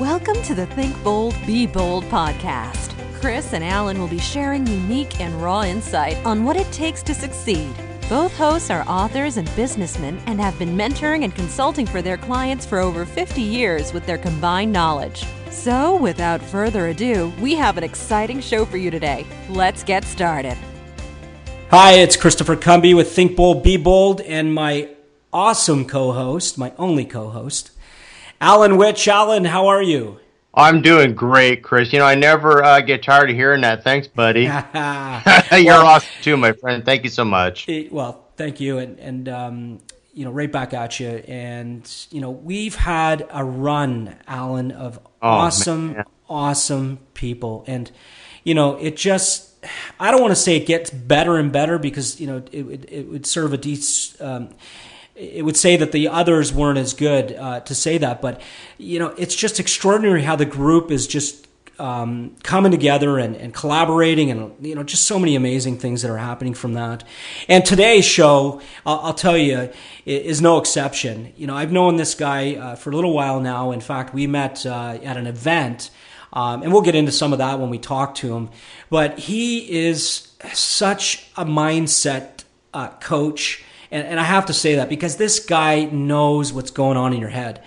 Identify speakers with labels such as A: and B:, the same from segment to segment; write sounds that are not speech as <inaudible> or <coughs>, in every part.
A: Welcome to the Think Bold, Be Bold podcast. Chris and Alan will be sharing unique and raw insight on what it takes to succeed. Both hosts are authors and businessmen and have been mentoring and consulting for their clients for over 50 years with their combined knowledge. So, without further ado, we have an exciting show for you today. Let's get started.
B: Hi, it's Christopher Cumby with Think Bold, Be Bold, and my awesome co host, my only co host, Alan Witch. Alan, how are you?
C: I'm doing great, Chris. You know, I never uh, get tired of hearing that. Thanks, buddy. <laughs> <laughs> You're well, awesome too, my friend. Thank you so much.
B: It, well, thank you, and and um, you know, right back at you. And you know, we've had a run, Alan, of oh, awesome, man. awesome people, and you know, it just. I don't want to say it gets better and better because you know it, it, it would serve a decent. Um, it would say that the others weren't as good uh, to say that, but you know, it's just extraordinary how the group is just um, coming together and, and, collaborating, and you know, just so many amazing things that are happening from that. And today's show, I'll, I'll tell you, is no exception. You know, I've known this guy uh, for a little while now. In fact, we met uh, at an event. Um, and we'll get into some of that when we talk to him. But he is such a mindset uh, coach and, and I have to say that because this guy knows what's going on in your head.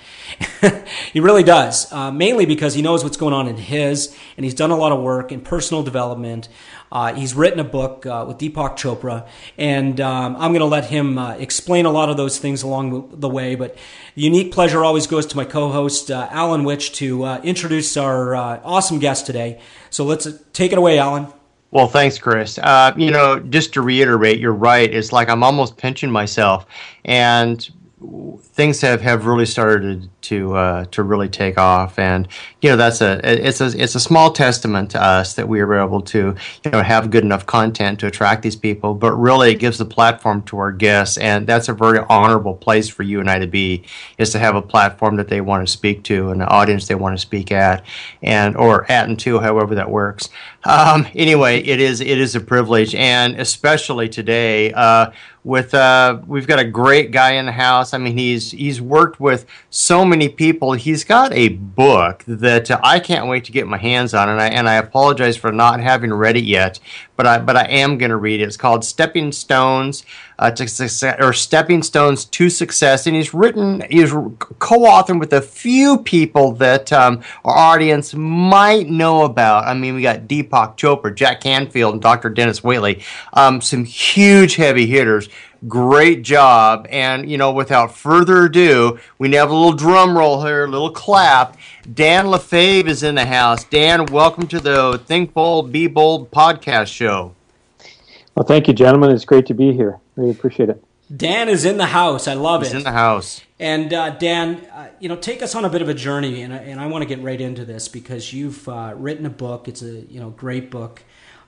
B: <laughs> he really does. Uh, mainly because he knows what's going on in his, and he's done a lot of work in personal development. Uh, he's written a book uh, with Deepak Chopra, and um, I'm going to let him uh, explain a lot of those things along the way. But unique pleasure always goes to my co-host uh, Alan Witch to uh, introduce our awesome guest today. So let's take it away, Alan.
C: Well, thanks, Chris. Uh, you know, just to reiterate, you're right. It's like I'm almost pinching myself. And things have, have really started to uh, to really take off, and you know that's a it's a it's a small testament to us that we were able to you know have good enough content to attract these people, but really it gives the platform to our guests, and that's a very honorable place for you and I to be is to have a platform that they want to speak to, and an audience they want to speak at, and or at and to, however that works. Um, anyway, it is it is a privilege, and especially today. Uh, with uh, we've got a great guy in the house. I mean, he's he's worked with so many people. He's got a book that I can't wait to get my hands on, and I and I apologize for not having read it yet, but I but I am going to read it. It's called Stepping Stones uh, to Success or Stepping Stones to Success, and he's written he's co-authored with a few people that um, our audience might know about. I mean, we got Deepak Chopra, Jack Canfield, and Dr. Denis Waitley, um, some huge heavy hitters great job. And, you know, without further ado, we have a little drum roll here, a little clap. Dan LeFave is in the house. Dan, welcome to the Think Bold, Be Bold podcast show.
D: Well, thank you, gentlemen. It's great to be here. Really appreciate it.
B: Dan is in the house. I love
C: He's
B: it.
C: in the house.
B: And uh, Dan, uh, you know, take us on a bit of a journey, and, and I want to get right into this because you've uh, written a book. It's a you know great book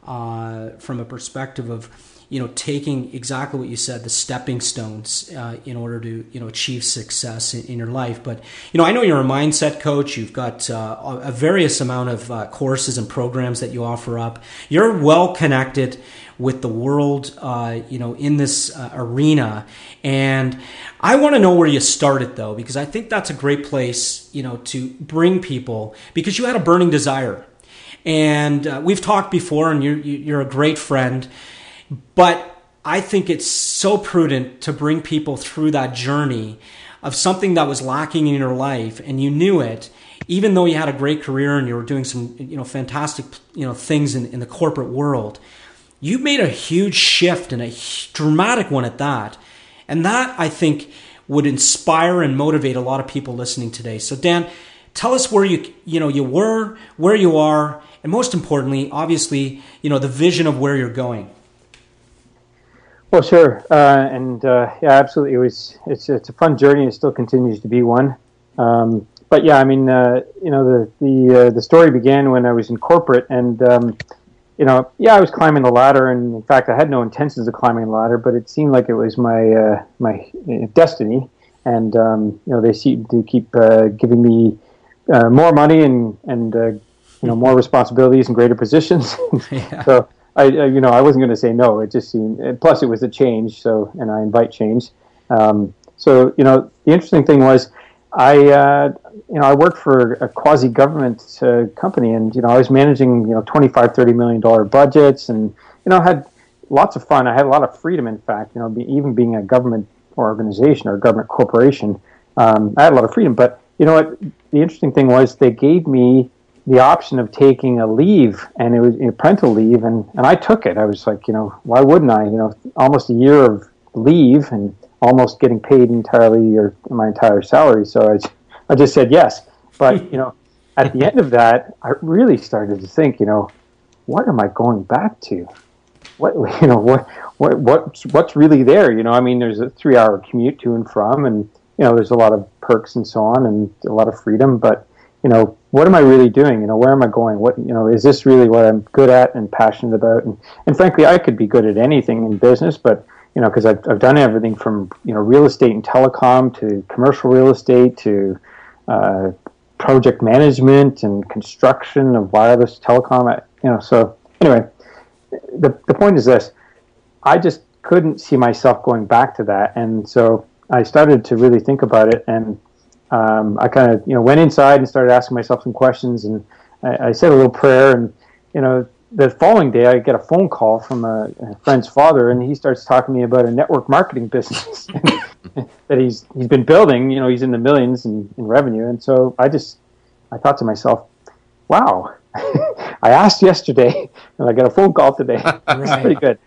B: uh, from a perspective of you know taking exactly what you said the stepping stones uh, in order to you know achieve success in, in, your life. But you know i know you're a mindset coach. You've got uh, a various amount of uh, courses and programs that you offer up. You're well connected with the world uh, you know in this uh, arena. And i want to know where you started though because i think that's a great place you know to bring people because you had a burning desire. And uh, we've talked before and you're, you're a great friend but I think it's so prudent to bring people through that journey of something that was lacking in your life and you knew it even though you had a great career and you were doing some you know fantastic you know things in, in the corporate world. You made a huge shift and a dramatic one at that. And that i think would inspire and motivate a lot of people listening today. So dan tell us where you you know you were where you are and most importantly obviously you know the vision of where you're going
D: Well, sure, uh, and uh, yeah, absolutely. It was it's it's a fun journey. It still continues to be one. Um, but yeah, I mean, uh, you know, the the uh, the story began when I was in corporate, and um, you know, yeah, I was climbing the ladder, and in fact, I had no intentions of climbing the ladder, but it seemed like it was my uh, my destiny, and um, you know, they seem to keep uh, giving me more money and and you know more responsibilities and greater positions. <laughs> <laughs> yeah. So I, you know, I wasn't going to say no. It just seemed. Plus, it was a change. So, and I invite change. Um, so, you know, the interesting thing was, I, uh, you know, I worked for a quasi-government uh, company, and you know, I was managing, you know, 25, 30 million dollar budgets, and you know, had lots of fun. I had a lot of freedom. In fact, you know, be, even being a government organization or government corporation, um, I had a lot of freedom. But you know what? The interesting thing was they gave me the option of taking a leave, and it was you parental leave, and, and I took it. I was like, you know, why wouldn't I? You know, almost a year of leave and almost getting paid entirely or my entire salary. So I, I just said yes. But you know, at the end of that, I really started to think, you know, what am I going back to? What <laughs> you know, what what what's what's really there? You know, I mean, there's a three-hour commute to and from, and you know, there's a lot of perks and so on, and a lot of freedom, but you know, what am I really doing? You know, where am I going? What, you know, is this really what I'm good at and passionate about? And, and frankly, I could be good at anything in business, but, you know, because I've, I've done everything from, you know, real estate and telecom to commercial real estate to uh, project management and construction of wireless telecom, you know, so anyway, the, the point is this, I just couldn't see myself going back to that. And so I started to really think about it and um, I kind of you know went inside and started asking myself some questions, and I, I, said a little prayer, and you know the following day I get a phone call from a, a friend's father, and he starts talking to me about a network marketing business <laughs> that he's he's been building. You know, he's in the millions in, in revenue, and so I just I thought to myself, wow. <laughs> I asked yesterday, and I got a phone call today. <laughs> That's pretty good.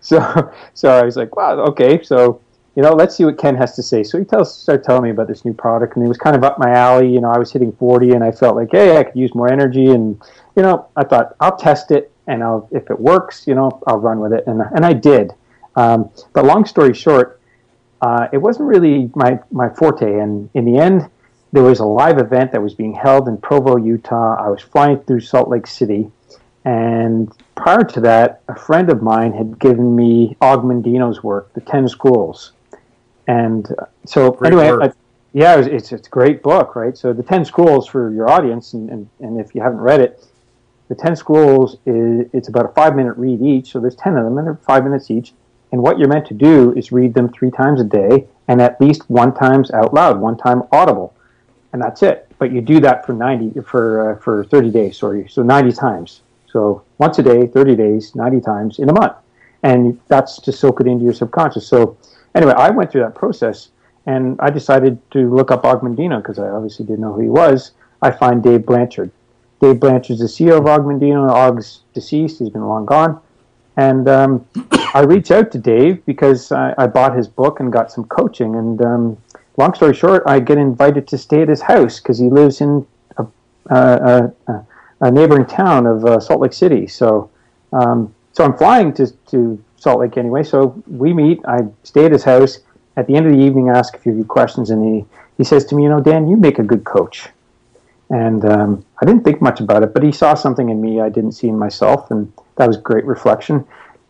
D: so, so I was like, wow, okay. So you know, let's see what Ken has to say. So he tells, started telling me about this new product, and it was kind of up my alley. You know, I was hitting 40, and I felt like, hey, I could use more energy. And, you know, I thought, I'll test it, and I'll, if it works, you know, I'll run with it. And, and I did. Um, but long story short, uh, it wasn't really my, my forte. And in the end, there was a live event that was being held in Provo, Utah. I was flying through Salt Lake City. And prior to that, a friend of mine had given me Og Mandino's work, The Ten Scrolls. And so, great anyway, I, yeah, it was, it's it's a great book, right? So the ten scrolls for your audience, and, and, and if you haven't read it, the ten scrolls is it's about a five minute read each. So there's ten of them, and they're five minutes each. And what you're meant to do is read them three times a day, and at least one times out loud, one time audible, and that's it. But you do that for ninety for uh, for thirty days, sorry, so ninety times. So once a day, thirty days, ninety times in a month, and that's to soak it into your subconscious. So anyway, I went through that process and I decided to look up Og Mandino because I obviously didn't know who he was. I find Dave Blanchard. Dave Blanchard's the CEO of Og Mandino. Og's deceased; he's been long gone. And um, <coughs> I reached out to Dave because I, I, bought his book and got some coaching. And um, long story short, I get invited to stay at his house because he lives in a, a, a, a neighboring town of uh, Salt Lake City. So, um, so I'm flying to, to Salt Lake anyway. So we meet. I stay at his house. At the end of the evening, I ask a few questions, and he, he says to me, You know, Dan, you make a good coach. And um, I didn't think much about it, but he saw something in me I didn't see in myself, and that was great reflection.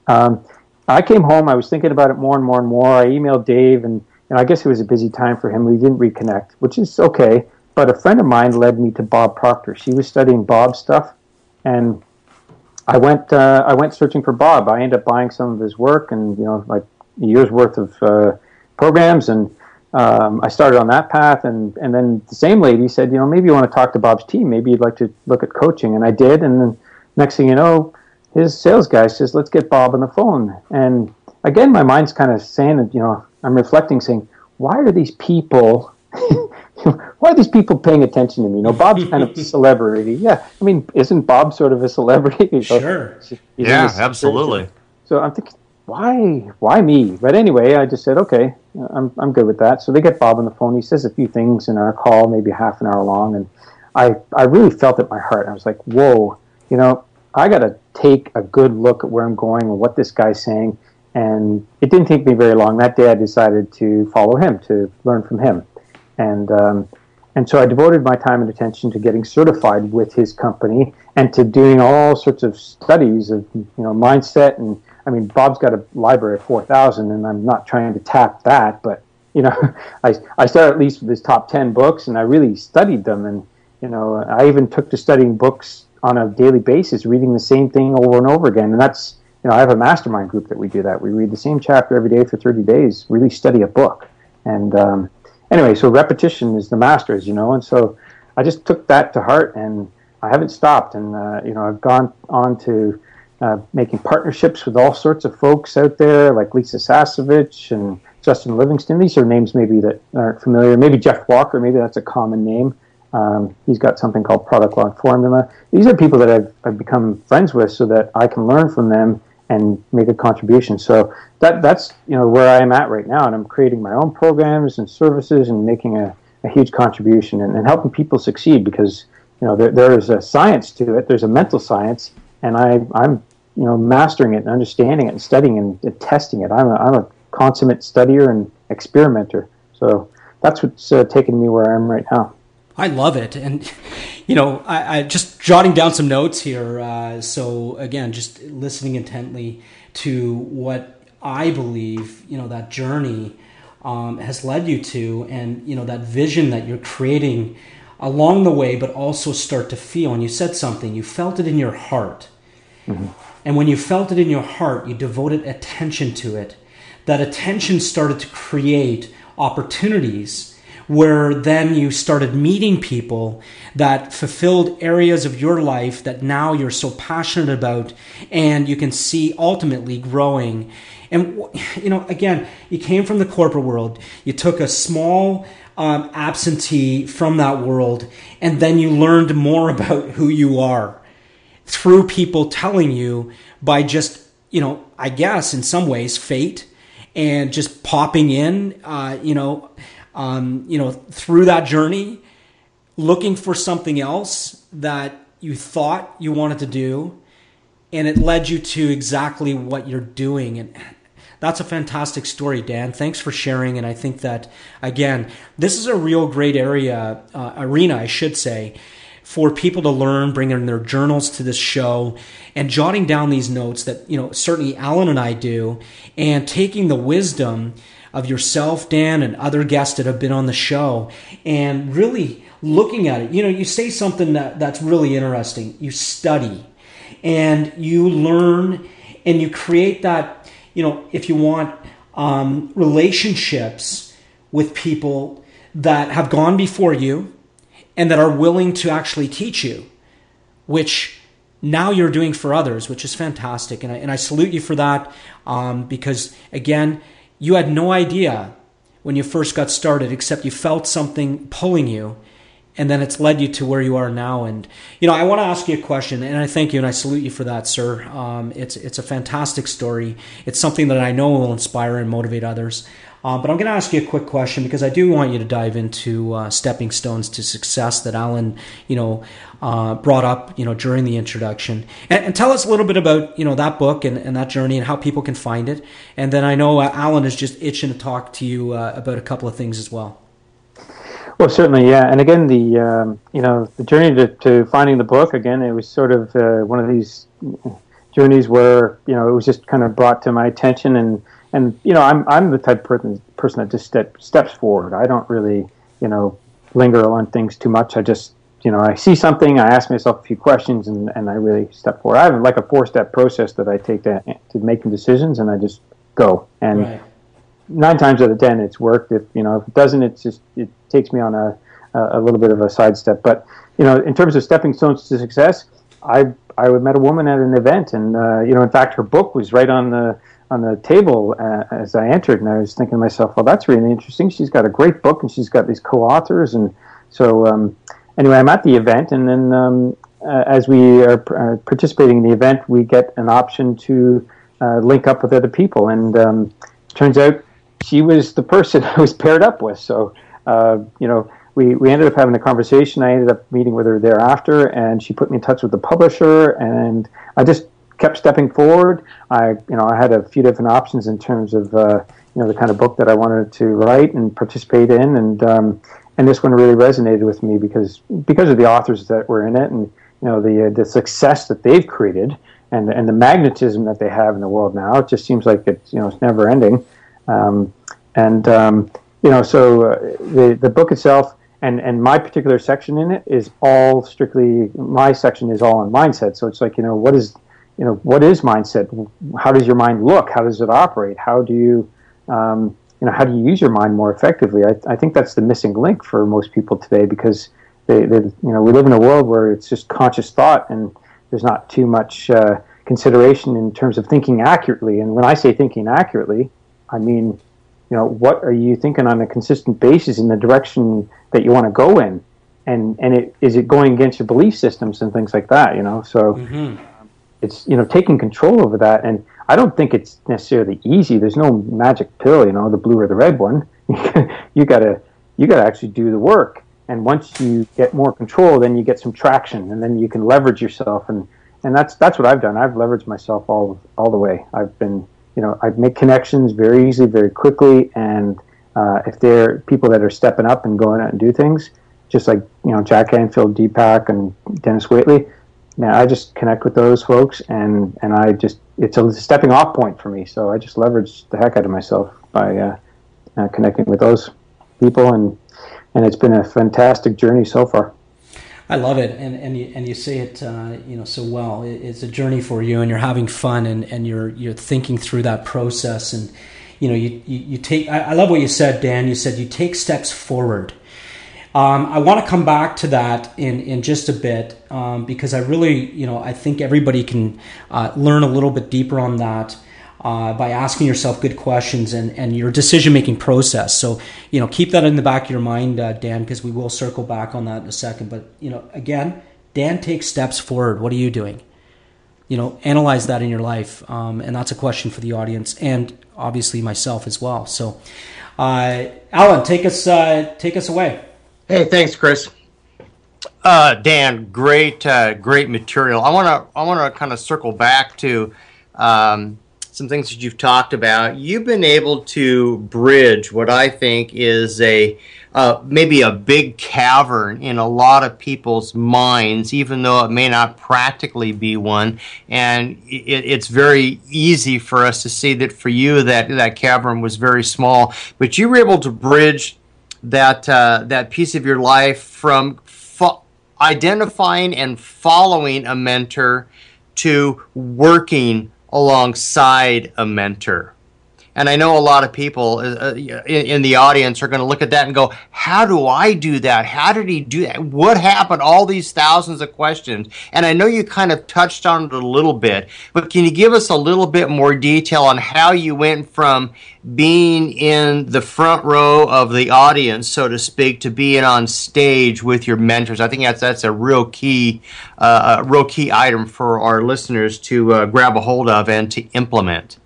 D: Um, I came home. I was thinking about it more and more and more. I emailed Dave, and, and I guess it was a busy time for him. We didn't reconnect, which is okay. But a friend of mine led me to Bob Proctor. She was studying Bob's stuff, and I went uh, I went searching for Bob. I ended up buying some of his work and you know like a year's worth of uh, programs. And um, I started on that path. And and then the same lady said you know maybe you want to talk to Bob's team. Maybe you'd like to look at coaching. And I did. And then next thing you know his sales guy says let's get Bob on the phone. And again my mind's kind of saying you know I'm reflecting saying why are these people <laughs> why are these people paying attention to me? You know, Bob's kind of a <laughs> celebrity. Yeah, I mean, isn't Bob sort of a celebrity? <laughs>
B: sure.
C: yeah, absolutely.
D: So I'm thinking, why, why me? But anyway, I just said, okay, I'm, I'm good with that. So they get Bob on the phone. He says a few things in our call, maybe half an hour long, and I, I really felt it in my heart. I was like, whoa, you know, I got to take a good look at where I'm going and what this guy's saying. And it didn't take me very long. That day, I decided to follow him, to learn from him. And um, and so I devoted my time and attention to getting certified with his company and to doing all sorts of studies of you know mindset. And I mean Bob's got a library of four thousand and I'm not trying to tap that, but you know <laughs> I I started at least with his top ten books and I really studied them. And you know I even took to studying books on a daily basis, reading the same thing over and over again, and that's you know I have a mastermind group that we do that. We read the same chapter every day for thirty days, really study a book, and um, anyway, so repetition is the master, as you know, and so I just took that to heart, and I haven't stopped. And uh, you know, I've gone on to uh, making partnerships with all sorts of folks out there, like Lisa Sasevich and Justin Livingston. These are names maybe that aren't familiar. Maybe Jeff Walker, maybe that's a common name. Um, he's got something called Product Launch Formula. These are people that I've, I've become friends with so that I can learn from them and make a contribution. So that that's you know where I am at right now, and I'm creating my own programs and services and making a, a huge contribution and, and, helping people succeed because you know there, there is a science to it. There's a mental science, and I I'm you know mastering it and understanding it and studying and, and testing it. I'm a, I'm a consummate studier and experimenter. So that's what's uh, taken me where I am right now.
B: I love it, and you know, I, I just jotting down some notes here. Uh, so again, just listening intently to what I believe, you know, that journey um, has led you to, and you know, that vision that you're creating along the way, but also start to feel. And you said something. You felt it in your heart, mm-hmm. and when you felt it in your heart, you devoted attention to it. That attention started to create opportunities where then you started meeting people that fulfilled areas of your life that now you're so passionate about and you can see ultimately growing. And, you know, again, you came from the corporate world, you took a small um, absentee from that world, and then you learned more <laughs> about who you are through people telling you by just, you know, I guess in some ways, fate and just popping in, uh, you know, um, you know, through that journey, looking for something else that you thought you wanted to do, and it led you to exactly what you're doing. And that's a fantastic story, Dan. Thanks for sharing. And I think that again, this is a real great area, uh, arena, I should say, for people to learn, bringing their journals to this show, and jotting down these notes that you know certainly Alan and I do, and taking the wisdom of yourself, Dan, and other guests that have been on the show, and really looking at it. You know, you say something that, that's really interesting. You study and you learn and you create that, you know, if you want, um, relationships with people that have gone before you and that are willing to actually teach you, which now you're doing for others, which is fantastic. And I, and I salute you for that um, because, again, you had no idea when you first got started, except you felt something pulling you, and then it's led you to where you are now. And you know, I want to ask you a question, and I thank you and I salute you for that, sir. Um, it's it's a fantastic story. It's something that I know will inspire and motivate others. Uh, but I'm going to ask you a quick question because I do want you to dive into uh, stepping stones to success that Alan, you know, uh, brought up, you know, during the introduction, and, and, tell us a little bit about, you know, that book and, and, that journey and how people can find it. And then I know uh, Alan is just itching to talk to you uh, about a couple of things as well.
D: Well, certainly, yeah. And again, the um, you know the journey to, to, finding the book again, it was sort of uh, one of these journeys where you know it was just kind of brought to my attention and and you know, I'm I'm the type of person person that just step, steps forward. I don't really, you know, linger on things too much. I just, you know, I see something, I ask myself a few questions, and, and I really step forward. I have like a four step process that I take to to making decisions, and I just go. And right. nine times out of ten, it's worked. If you know, if it doesn't, it's just it takes me on a a little bit of a sidestep. But you know, in terms of stepping stones to success, I I met a woman at an event, and uh, you know, in fact, her book was right on the on the table uh, as I entered, and I was thinking to myself, "Well, that's really interesting. She's got a great book, and she's got these co-authors." And so, um, anyway, I'm at the event, and then um, uh, as we are uh, participating in the event, we get an option to uh, link up with other people, and um, turns out she was the person <laughs> I was paired up with. So, uh, you know. We, we ended up having a conversation. I ended up meeting with her thereafter, and she put me in touch with the publisher. And I just kept stepping forward. I, you know, I had a few different options in terms of, uh, you know, the kind of book that I wanted to write and participate in, and um, and this one really resonated with me because because of the authors that were in it, and you know, the uh, the success that they've created, and and the magnetism that they have in the world now. It just seems like it's you know it's never ending, um, and um, you know, so uh, the the book itself and and my particular section in it is all strictly my section is all on mindset. So it's like you know what is you know what is mindset? How does your mind look? How does it operate? How do you um, you know how do you use your mind more effectively? I, I think that's the missing link for most people today because they, they you know we live in a world where it's just conscious thought and there's not too much uh, consideration in terms of thinking accurately. And when I say thinking accurately, I mean you know what are you thinking on a consistent basis in the direction that you want to go in and and it is it going against your belief systems and things like that you know so mm-hmm. It's you know taking control over that. And i don't think it's necessarily easy. There's no magic pill you know the blue or the red one. <laughs> You gotta you gotta actually do the work. And once you get more control then you get some traction and then you can leverage yourself. And and that's that's what i've done. I've leveraged myself all all the way. I've been you know, I make connections very easily, very quickly, and uh, if they're people that are stepping up and going out and do things, just like you know Jack Canfield, Deepak, and Denis Waitley, now I just connect with those folks, and and I just it's a stepping off point for me. So I just leverage the heck out of myself by uh, uh, connecting with those people, and and it's been a fantastic journey so far.
B: I love it, and and you, and you say it, uh, you know, so well. It's a journey for you, and you're having fun, and, and you're you're thinking through that process, and you know, you you, you take. I, I, love what you said, Dan. You said you take steps forward. Um, I want to come back to that in in just a bit um, because I really, you know, I think everybody can uh, learn a little bit deeper on that uh, by asking yourself good questions and, and your decision making process. So, you know, keep that in the back of your mind, uh, Dan, because we will circle back on that in a second. But, you know, again, Dan takes steps forward. What are you doing? You know, analyze that in your life. Um, and that's a question for the audience and obviously myself as well. So, uh, Alan, take us, uh, take us away.
C: Hey, thanks, Chris. Uh, Dan, great, uh, great material. I want to, I want to kind of circle back to, um, some things that you've talked about, you've been able to bridge what I think is a uh, maybe a big cavern in a lot of people's minds, even though it may not practically be one. And it, it's very easy for us to see that for you that that cavern was very small, but you were able to bridge that uh, that piece of your life from fo- identifying and following a mentor to working alongside a mentor. And I know a lot of people uh, uh in, in, the audience are going to look at that and go, How do I do that? How did he do that? What happened? All these thousands of questions. And I know you kind of touched on it a little bit, but can you give us a little bit more detail on how you went from being in the front row of the audience, so to speak, to being on stage with your mentors? I think that's, that's a real key, uh, a real key item for our listeners to uh, grab a hold of and to implement.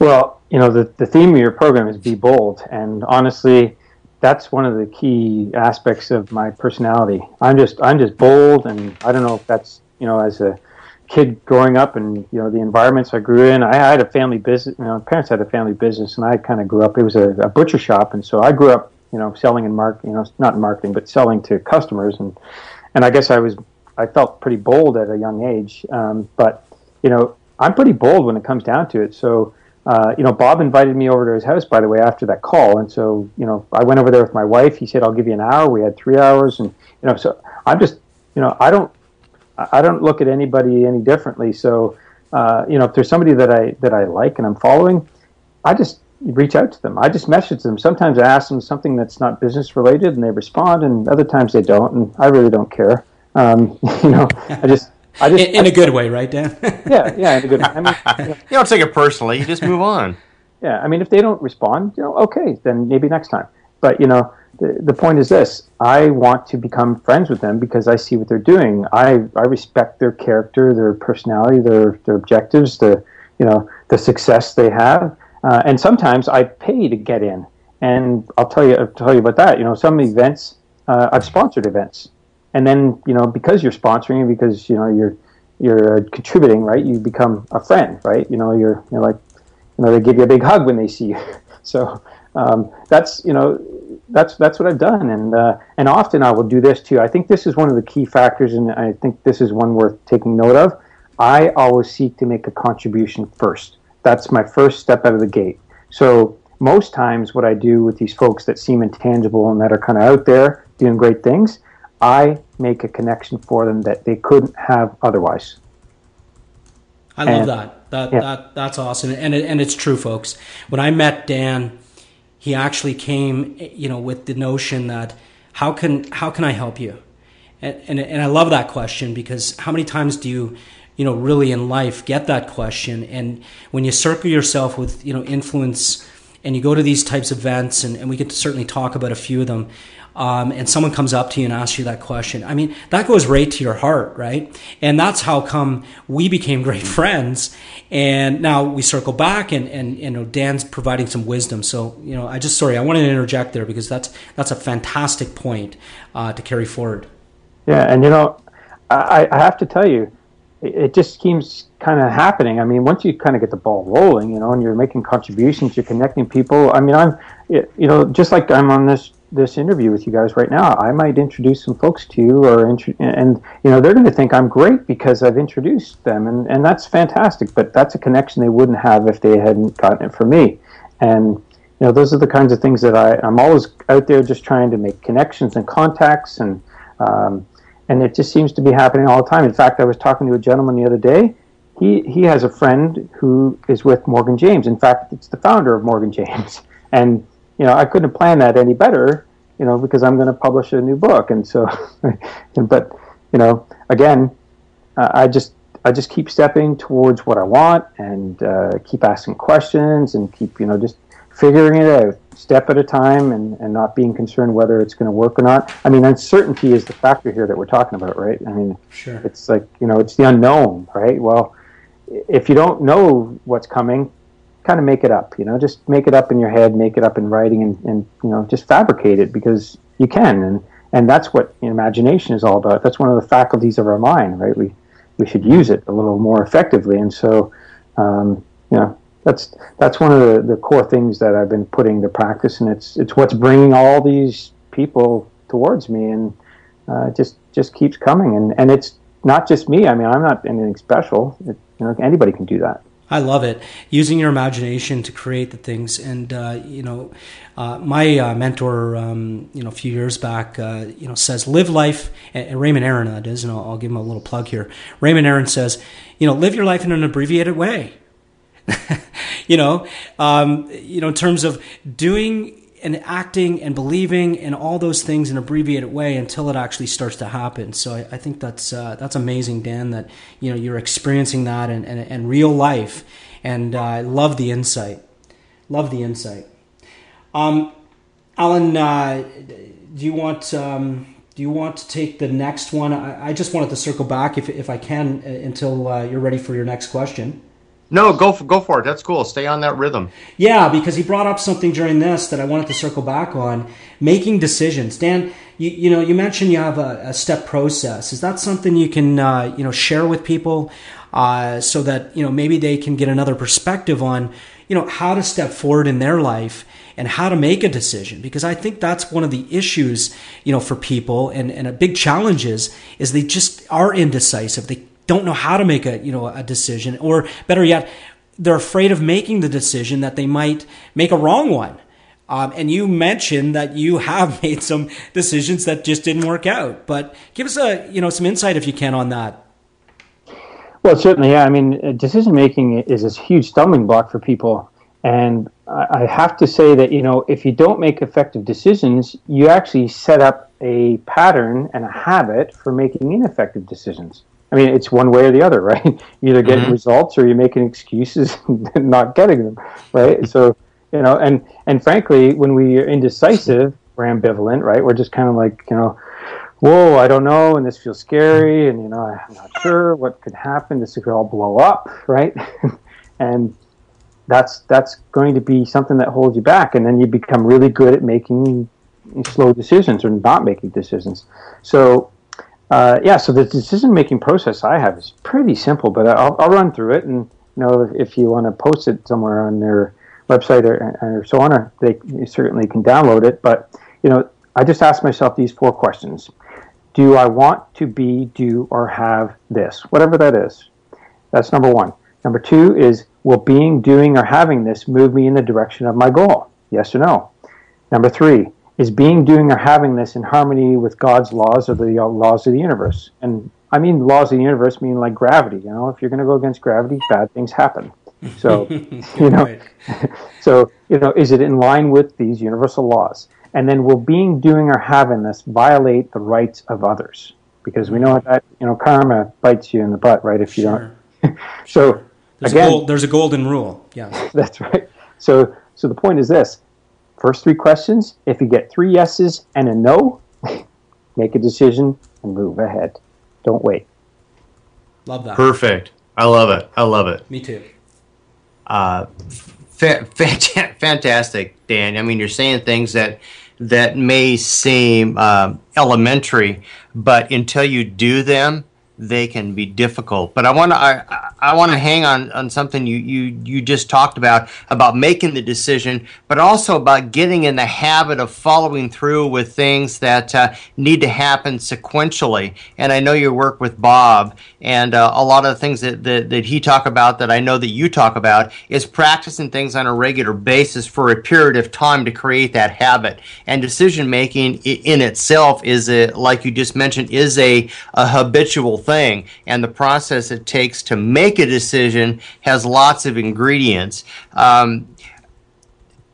D: Well, you know, the, the theme of your program is be bold. And honestly, that's one of the key aspects of my personality. I'm just, I'm just bold. And I don't know if that's, you know, as a kid growing up and, you know, the environments I grew in, I had a family business, you know, my parents had a family business and I kind of grew up, it was a, a butcher shop. And so I grew up, you know, selling and marketing, you know, not marketing, but selling to customers. And, and I guess I was, I felt pretty bold at a young age. Um, but, you know, I'm pretty bold when it comes down to it. So, uh, you know, Bob invited me over to his house, by the way, after that call. And so, you know, I went over there with my wife. He said, I'll give you an hour. We had three hours. And, you know, so I'm just, you know, I don't, I don't look at anybody any differently. So, uh, you know, if there's somebody that I, that I like and I'm following, I just reach out to them. I just message them. Sometimes I ask them something that's not business related and they respond and other times they don't. And I really don't care. Um, <laughs> you know, I just,
B: I just, in, in I, a good way, right, Dan? <laughs>
D: yeah, yeah, in a good way. I mean,
C: you, <laughs> know, you don't take it personally. You just move on.
D: Yeah, I mean, if they don't respond, you know, okay, then maybe next time. But you know, the, the point is this: I want to become friends with them because I see what they're doing. I I respect their character, their personality, their their objectives, the you know the success they have. Uh, and sometimes I pay to get in, and I'll tell you I'll tell you about that. You know, some events uh, I've sponsored events and then you know because you're sponsoring because you know you're you're contributing, right? You become a friend, right? You know, you're you're like, you know, they give you a big hug when they see you. <laughs> So um, that's you know that's that's what I've done, and uh, and often I will do this too. I think this is one of the key factors, and I think this is one worth taking note of. I always seek to make a contribution first. That's my first step out of the gate. So most times, what I do with these folks that seem intangible and that are kind of out there doing great things, I make a connection for them that they couldn't have otherwise.
B: I love and, that. That, yeah. that that's awesome, and it, and it's true, folks. When I met Dan, he actually came, you know, with the notion that how can how can I help you, and and, and I love that question because how many times do you you know really in life get that question and when you circle yourself with you know influence and you go to these types of events and, and we could certainly talk about a few of them um, and someone comes up to you and asks you that question, I mean, that goes right to your heart, right? And that's how come we became <laughs> great friends. And now we circle back and, and you know, Dan's providing some wisdom. So, you know, I just, sorry, I wanted to interject there because that's, that's a fantastic point uh, to carry forward.
D: Yeah. And, you know, I, I have to tell you, it just keeps kind of happening. I mean, once you kind of get the ball rolling, you know, and you're making contributions, you're connecting people. I mean, I'm, you know, just like I'm on this this interview with you guys right now, I might introduce some folks to you, or and you know they're going to think I'm great because I've introduced them, and and that's fantastic. But that's a connection they wouldn't have if they hadn't gotten it from me, and you know those are the kinds of things that I I'm always out there just trying to make connections and contacts, and um, and it just seems to be happening all the time. In fact, I was talking to a gentleman the other day. He he has a friend who is with Morgan James. In fact, it's the founder of Morgan James, <laughs> and you know, I couldn't have planned that any better, you know, because I'm going to publish a new book. And so, <laughs> but, you know, again, uh, I just, I just keep stepping towards what I want and uh, keep asking questions and keep, you know, just figuring it out step at a time and, and not being concerned whether it's going to work or not. I mean, uncertainty is the factor here that we're talking about, right? I mean,
B: sure.
D: it's like, you know, it's the unknown, right? Well, if you don't know what's coming, kind of make it up. You know, just make it up in your head, make it up in writing, and, and you know, just fabricate it because you can. And and that's what imagination is all about. That's one of the faculties of our mind, right? We we should use it a little more effectively. And so, um, you know, that's that's one of the, the core things that I've been putting to practice, and it's it's what's bringing all these people towards me, and uh, just just keeps coming. And and it's not just me. I mean, I'm not anything special. It, you know, anybody can do that.
B: I love it. Using your imagination to create the things. And, uh, you know, uh, my uh, mentor, um, you know, a few years back, uh, you know, says, live life, and Raymond Aaron, that is, and I'll, I'll, give him a little plug here. Raymond Aaron says, you know, live your life in an abbreviated way. <laughs> you know, um, you know, in terms of doing and acting and believing and all those things in an abbreviated way until it actually starts to happen. So I, I think that's uh, that's amazing, Dan. That you know you're experiencing that and and, and real life, and uh, I love the insight. Love the insight. Um, Alan, uh, do you want um, do you want to take the next one? I, I, just wanted to circle back if if I can uh, until uh, you're ready for your next question.
C: No, go for, go for it. That's cool. Stay on that rhythm.
B: Yeah, because he brought up something during this that I wanted to circle back on. Making decisions. Dan, you, you know, you mentioned you have a, a step process. Is that something you can, uh, you know, share with people uh, so that, you know, maybe they can get another perspective on, you know, how to step forward in their life and how to make a decision because i think that's one of the issues you know for people and, and a big challenge is is they just are indecisive they don't know how to make a you know a decision, or better yet, they're afraid of making the decision that they might make a wrong one. Um, and you mentioned that you have <laughs> made some decisions that just didn't work out. But give us a you know some insight if you can on that.
D: Well, certainly, yeah. I mean, uh, decision making is this huge stumbling block for people, and I have to say that you know if you don't make effective decisions, you actually set up a pattern and a habit for making ineffective decisions. I mean, it's one way or the other, <laughs> right? You either getting mm-hmm. results or you're making excuses <laughs> and not getting them, right? so, you know, and and frankly, when we are indecisive, we're ambivalent, right? We're just kind of like, you know, whoa, I don't know, and this feels scary, and you know, I'm not sure what could happen. This could all blow up, right? <laughs> and that's that's going to be something that holds you back, and then you become really good at making slow decisions or not making decisions. So uh, yeah, so the decision making process I have is pretty simple, but I'll, I'll run through it. And you know, if, you want to post it somewhere on their website or, or so on, they certainly can download it. But you know, I just ask myself these four questions: Do I want to be, do, or have this, whatever that is? That's number one. Number two is Will being, doing, or having this move me in the direction of my goal? Yes or no? Number three, is being, doing, or having this in harmony with God's laws or the laws of the universe? And I mean laws of the universe mean like gravity. You know, if you're going to go against gravity, bad things happen. So, <laughs> you know, <laughs> so you know, is it in line with these universal laws? And then will being, doing, or having this violate the rights of others? Because we know that you know karma bites you in the butt, right? If you sure. don't. <laughs> so
B: there's
D: again,
B: a gold, there's a golden rule. Yeah,
D: that's right. So so the point is this: first three questions. If you get three yeses and a no, <laughs> make a decision and move ahead. Don't wait.
B: Love that.
C: Perfect. I love it. I love it.
B: Me too.
C: Uh, fa- <laughs> fantastic, Dan. I mean, you're saying things that that may seem uh, elementary, but until you do them, they can be difficult. But I want to I, I want to hang on on something you, you you just talked about about making the decision, but also about getting in the habit of following through with things that uh, need to happen sequentially. And I know you work with Bob, and uh, a lot of the things that, that that he talk about that I know that you talk about is practicing things on a regular basis for a period of time to create that habit. And decision making in itself is a like you just mentioned is a, a habitual thing thing, and the process it takes to make a decision has lots of ingredients. Um,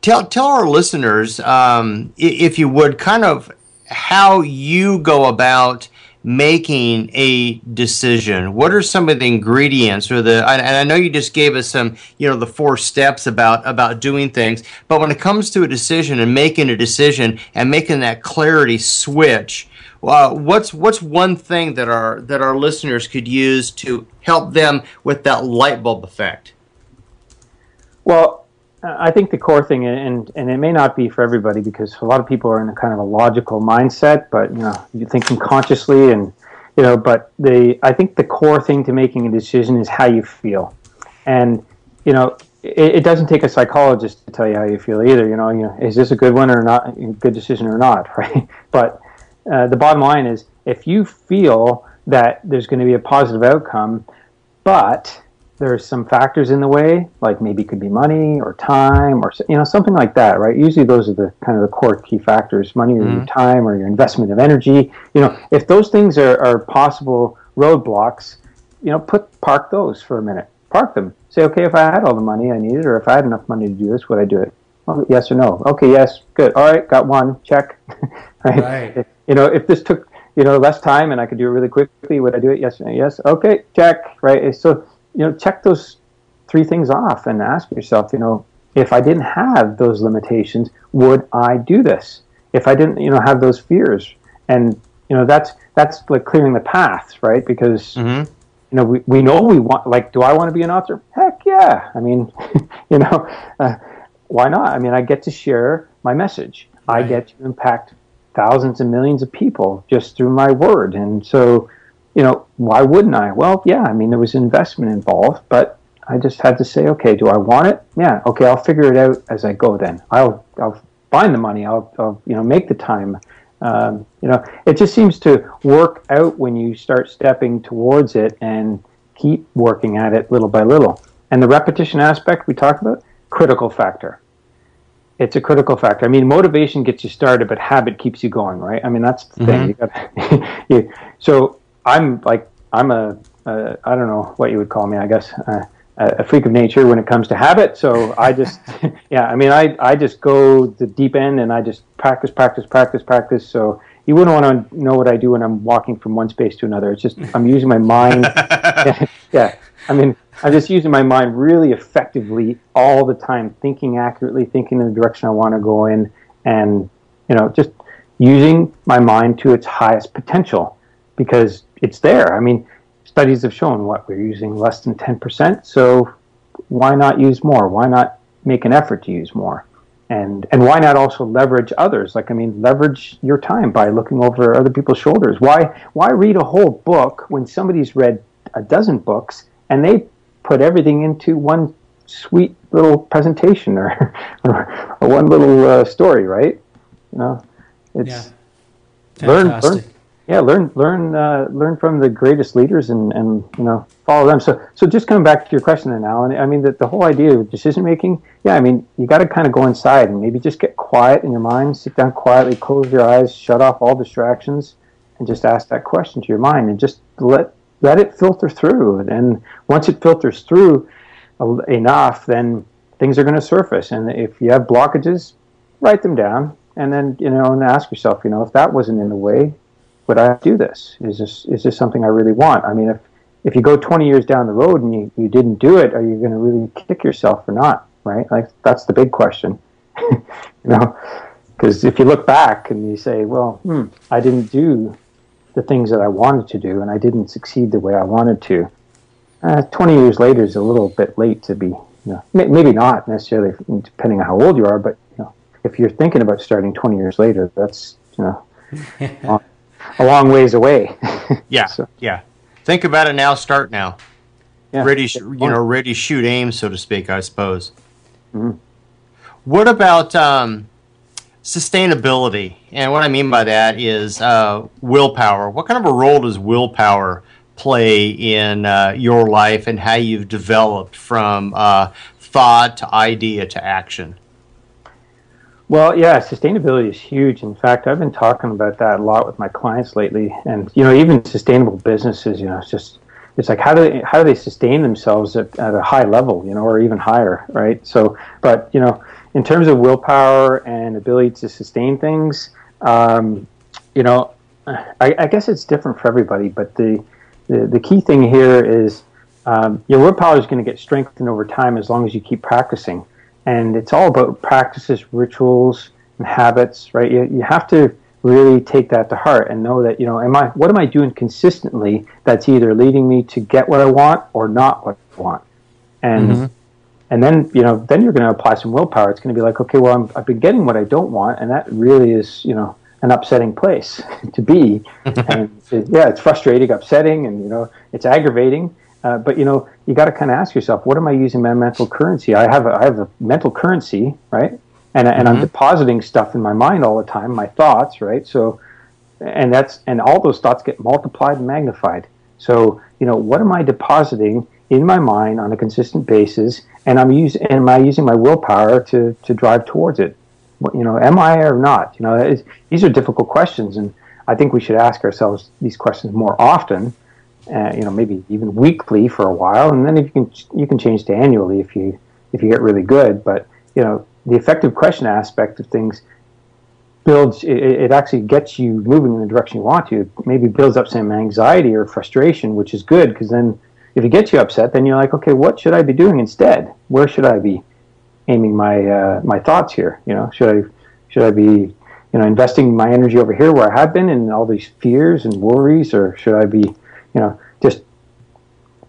C: tell tell our listeners, um, if you would, kind of how you go about making a decision what are some of the ingredients or the and i know you just gave us some you know the four steps about about doing things but when it comes to a decision and making a decision and making that clarity switch what's what's one thing that our that our listeners could use to help them with that light bulb effect?
D: Well, I think the core thing, and and it may not be for everybody because a lot of people are in a kind of a logical mindset, but you know, you're thinking consciously, and you know, but the I think the core thing to making a decision is how you feel, and you know, it, doesn't take a psychologist to tell you how you feel either. You know, you know, is this a good one or not, good decision or not, <laughs> right? But uh, the bottom line is if you feel that there's going to be a positive outcome, but there's some factors in the way, like maybe it could be money or time or you know something like that, right? Usually those are the kind of the core key factors: money or mm-hmm. your time or your investment of energy. You know, if those things are, are possible roadblocks, you know, put park those for a minute. Park them. Say, okay, if I had all the money I needed, or if I had enough money to do this, would I do it? Oh, yes or no? Okay, yes, good. All right, got one. Check. <laughs>
B: right. right
D: you know, if this took you know less time and I could do it really quickly, would I do it? Yes, yes. Okay, check. Right. So you know, check those three things off and ask yourself, you know, if I didn't have those limitations, would I do this? If I didn't, you know, have those fears, and you know, that's that's like clearing the path, right? Because mm-hmm. you know, we, we know we want. Like, do I want to be an author? Heck yeah! I mean, <laughs> you know, uh, why not? I mean, I get to share my message. Right. I get to impact thousands and millions of people just through my word. And so, you know, why wouldn't I? Well, yeah, I mean, there was investment involved, but I just had to say, okay, do I want it? Yeah, okay, I'll figure it out as I go. Then I'll I'll find the money. I'll, I'll you know make the time. Um, you know, it just seems to work out when you start stepping towards it and keep working at it little by little. And the repetition aspect we talked about, critical factor it's a critical factor. I mean, motivation gets you started, but habit keeps you going, right? I mean, that's the mm-hmm. thing. You got, <laughs> you, so I'm like, I'm a, a, I don't know what you would call me. I guess uh, a freak of nature when it comes to habit. So I just, <laughs> yeah, I mean, I I just go the deep end and I just practice, practice, practice, practice. So you wouldn't want to know what I do when I'm walking from one space to another. It's just I'm using my mind. <laughs> yeah, I mean, I'm just using my mind really effectively all the time, thinking accurately, thinking in the direction I want to go in, and you know, just using my mind to its highest potential because it's there. I mean, studies have shown what we're using less than 10%, so why not use more? Why not make an effort to use more? and and why not also leverage others like i mean leverage your time by looking over other people's shoulders why why read a whole book when somebody's read a dozen books and they put everything into one sweet little presentation or <laughs> or, or one little uh, story right? You know it's
B: yeah.
D: learn learn. Yeah learn learn uh, learn from the greatest leaders and and you know follow them. So so just coming back to your question then alan i mean the, the whole idea of decision making yeah i mean you got to kind of go inside and maybe just get quiet in your mind sit down quietly close your eyes shut off all distractions and just ask that question to your mind and just let let it filter through and once it filters through enough then things are going to surface and if you have blockages write them down and then you know and ask yourself you know if that wasn't in the way would i do this is this is this something i really want i mean if if you go 20 years down the road and you, you didn't do it, are you going to really kick yourself or not? Right? Like that's the big question. <laughs> you know, because if you look back and you say, well, hmm, I didn't do the things that I wanted to do and I didn't succeed the way I wanted to, uh, 20 years later is a little bit late to be, you know, maybe not necessarily depending on how old you are, but you know, if you're thinking about starting 20 years later, that's, you know, <laughs> a long ways away. <laughs>
C: yeah. so. Yeah think about it now. Start now. Yeah. Ready, you know, ready, shoot, aim, so to speak. I suppose. Mm-hmm. What about um, sustainability? And what I mean by that is uh, willpower. What kind of a role does willpower play in uh, your life and how you've developed from uh, thought to idea to action?
D: Well, yeah, sustainability is huge. In fact, I've been talking about that a lot with my clients lately, and you know, even sustainable businesses. You know, it's just it's like how do they how do they sustain themselves at, at a high level, you know, or even higher, right? So, but you know, in terms of willpower and ability to sustain things, um, you know, I, I, guess it's different for everybody. But the the, the key thing here is um, your willpower is going to get strengthened over time as long as you keep practicing and it's all about practices, rituals, and habits, right? You, you have to really take that to heart and know that you know, am I what am I doing consistently that's either leading me to get what I want or not what I want, and mm-hmm. And then you know, then you're going to apply some willpower. It's going to be like, okay, well, I'm, I've been getting what I don't want, and that really is you know an upsetting place <laughs> to be, <laughs> and it, yeah, it's frustrating, upsetting, and you know, it's aggravating uh, but you know, you got to kind of ask yourself, what am I using my mental currency? I have a, I have a mental currency, right? And, and mm-hmm. I'm depositing stuff in my mind all the time, my thoughts, right? So, and that's and all those thoughts get multiplied and magnified. So, you know, what am I depositing in my mind on a consistent basis? And I'm using, am I using my willpower to to drive towards it? You know, am I or not? You know, these are difficult questions, and I think we should ask ourselves these questions more often uh, you know, maybe even weekly for a while, and then if you can you can change to annually if you if you get really good. But you know, the effective question aspect of things builds it, it actually gets you moving in the direction you want to. It maybe builds up some anxiety or frustration, which is good because then if it gets you upset, then you're like, okay, what should I be doing instead? Where should I be aiming my uh, my thoughts here? You know, should I should I be you know investing my energy over here where I have been in all these fears and worries, or should I be you know, just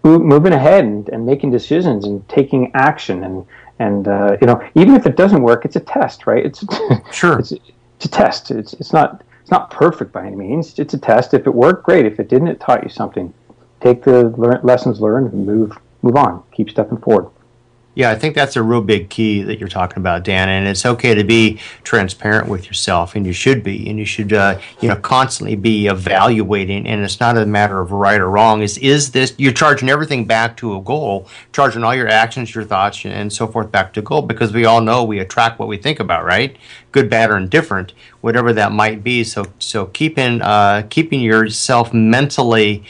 D: moving ahead and, and making decisions and taking action and and uh, you know, even if it doesn't work, it's a test, right? It's <laughs>
C: sure.
D: it's, it's a test. It's it's not it's not perfect by any means. It's a test. If it worked, great. If it didn't, it taught you something. Take the lessons learned and move move on. Keep stepping forward.
C: Yeah, I think that's a real big key that you're talking about, Dan. And it's okay to be transparent with yourself, and you should be, and you should, uh, you know, constantly be evaluating. And it's not a matter of right or wrong. Is is this you're charging everything back to a goal, charging all your actions, your thoughts, and so forth back to goal? Because we all know we attract what we think about, right? Good, bad, or indifferent, whatever that might be. So so keeping uh, keeping yourself mentally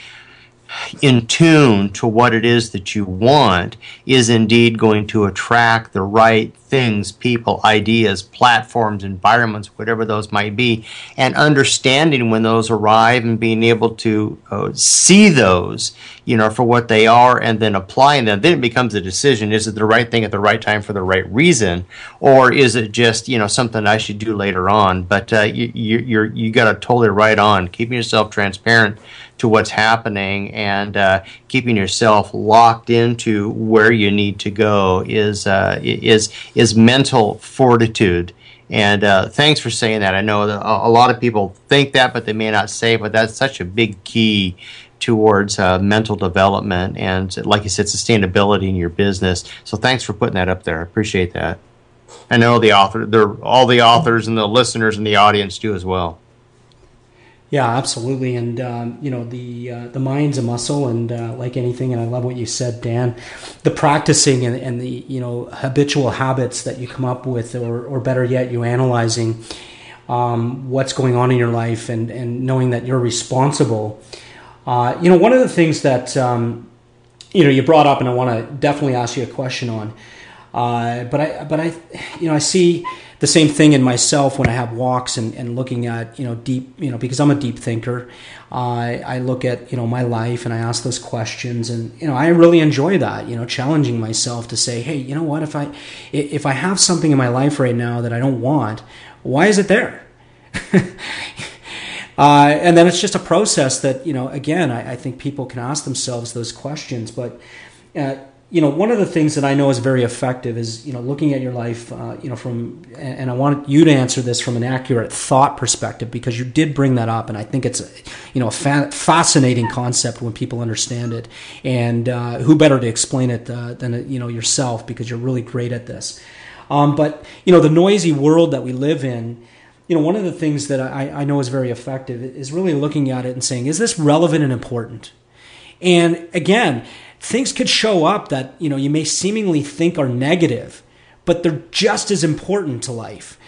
C: in tune to what it is that you want is indeed going to attract the right things, people, ideas, platforms, environments, whatever those might be, and understanding when those arrive and being able to uh, see those, you know, for what they are and then applying them. Then it becomes a decision. Is it the right thing at the right time for the right reason? Or is it just, you know, something I should do later on? But uh, you, you, you're, you got to totally right on, keeping yourself transparent to what's happening and uh, keeping yourself locked into where you need to go is uh, is is mental fortitude. And uh, thanks for saying that. I know that a, lot of people think that, but they may not say. But that's such a big key towards uh, mental development and, like you said, sustainability in your business. So thanks for putting that up there. I appreciate that. I know the author, all the authors and the listeners in the audience do as well.
B: Yeah, absolutely, and um, you know the uh, the mind's a muscle, and uh, like anything, and I love what you said, Dan. The practicing and, and the you know habitual habits that you come up with, or or better yet, you analyzing um, what's going on in your life, and and knowing that you're responsible. Uh, you know, one of the things that um, you know you brought up, and I want to definitely ask you a question on. Uh, but I but I you know I see the same thing in myself when I have walks and, and looking at you know deep you know because I'm a deep thinker. Uh, I look at you know my life and I ask those questions and you know I really enjoy that you know challenging myself to say hey you know what if I if I have something in my life right now that I don't want why is it there. <laughs> Uh, and then it's just a process that you know again I, I, think people can ask themselves those questions but uh, you know, one of the things that I know is very effective is, you know, looking at your life, uh, you know, from, and I want you to answer this from an accurate thought perspective because you did bring that up, and I think it's, a, you know, a fa- fascinating concept when people understand it, and uh, who better to explain it uh, than you know yourself because you're really great at this. Um, but you know, the noisy world that we live in, you know, one of the things that I, I know is very effective is really looking at it and saying, is this relevant and important? And again things could show up that you know you may seemingly think are negative but they're just as important to life.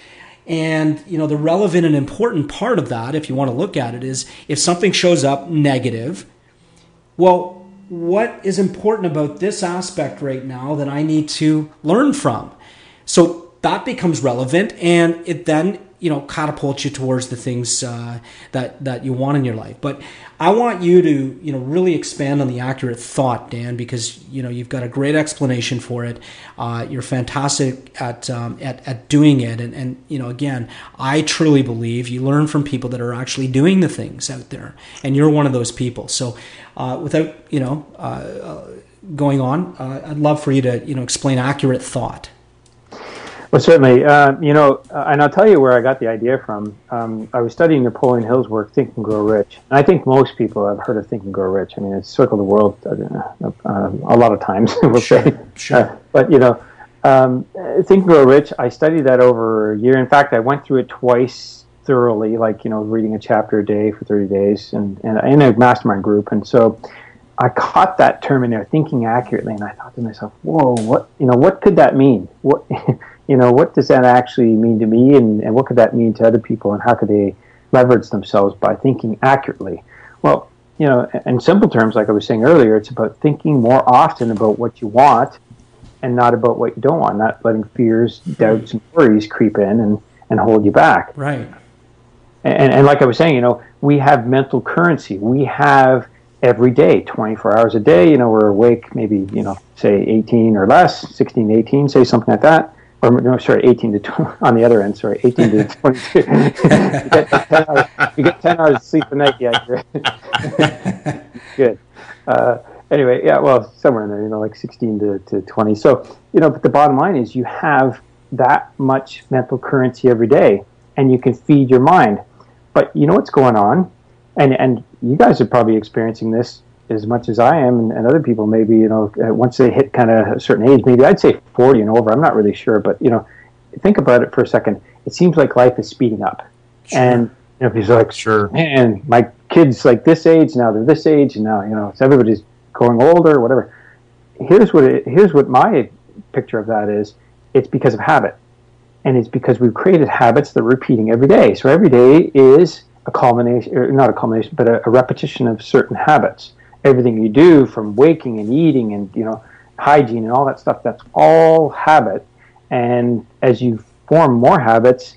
B: And you know the relevant and important part of that if you want to look at it is if something shows up negative well what is important about this aspect right now that i need to learn from? So that becomes relevant and it then you know catapult you towards the things uh, that that you want in your life. But I want you to you know really expand on the accurate thought, Dan, because you know you've got a great explanation for it. Uh, you're fantastic at, um, at at doing it, and and you know again, I truly believe you learn from people that are actually doing the things out there, and you're one of those people. So, uh, without you know. Uh, going on, uh, I'd love for you to you know explain accurate thought.
D: Well, certainly. Uh, you know, uh, and I'll tell you where I got the idea from. Um, I was studying Napoleon Hill's work, Think and Grow Rich. And I think most people have heard of Think and Grow Rich. I mean, it's circled the world uh, uh, a lot of times, <laughs> we'll
B: sure,
D: say.
B: Sure.
D: Uh, but, you know, um, Think and Grow Rich, I studied that over a year. In fact, I went through it twice thoroughly, like, you know, reading a chapter a day for 30 days and, and in a mastermind group. And so I caught that term in there, thinking accurately, and I thought to myself, whoa, what, you know, what could that mean? What <laughs> you know, what does that actually mean to me and, and what could that mean to other people and how could they leverage themselves by thinking accurately? Well, you know, in simple terms, like I was saying earlier, it's about thinking more often about what you want and not about what you don't want, not letting fears, hmm. doubts, and worries creep in and, and hold you back.
B: Right.
D: And, and like I was saying, you know, we have mental currency. We have every day, 24 hours a day, you know, we're awake maybe, you know, say 18 or less, 16, 18, say something like that or no, sorry, 18 to 20, <laughs> on the other end, sorry, 18 to <laughs> 22. <laughs> you, get 10 hours, you get 10 hours of sleep a night, yeah. Good. Uh, anyway, yeah, well, somewhere in there, you know, like 16 to, to 20. So, you know, but the bottom line is you have that much mental currency every day and you can feed your mind. But you know what's going on? And, and you guys are probably experiencing this as much as I am, and, and other people maybe you know uh, once they hit kind of a certain age, maybe I'd say forty and over. I'm not really sure, but you know, think about it for a second. It seems like life is speeding up, sure. and you know, people like,
C: sure,
D: man, my kids like this age now, they're this age, and now you know, everybody's growing older, whatever. Here's what it, here's what my picture of that is. It's because of habit, and it's because we've created habits that we're repeating every day. So every day is a culmination, or not a culmination, but a, a repetition of certain habits everything you do from waking and eating and you know hygiene and all that stuff that's all habit. And as you form more habits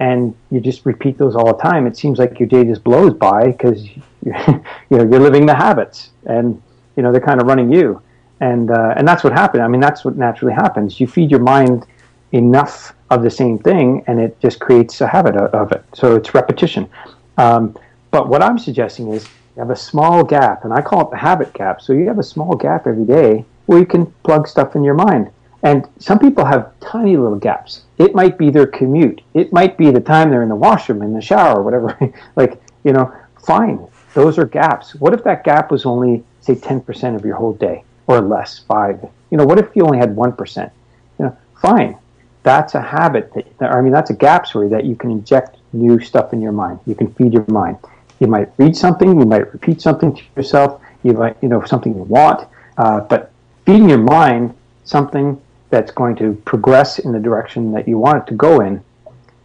D: and you just repeat those all the time it seems like your day just blows by because <laughs> you know you're living the habits and you know they're kind of running you. And uh, and that's what happened. I mean that's what naturally happens. You feed your mind enough of the same thing and it just creates a habit of it. So it's repetition. Um, but what i'm suggesting is you have a small gap, and I call it the habit gap. So you have a small gap every day where you can plug stuff in your mind. And some people have tiny little gaps. It might be their commute. It might be the time they're in the washroom, in the shower, whatever. <laughs> like, you know, fine. Those are gaps. What if that gap was only, say, 10% of your whole day or less, five? You know, what if you only had 1%? You know, fine. That's a habit. That, I mean, that's a gap story that you can inject new stuff in your mind. You can feed your mind. You might read something. You might repeat something to yourself. You might, you know, something you want. Uh, but feeding your mind something that's going to progress in the direction that you want it to go in.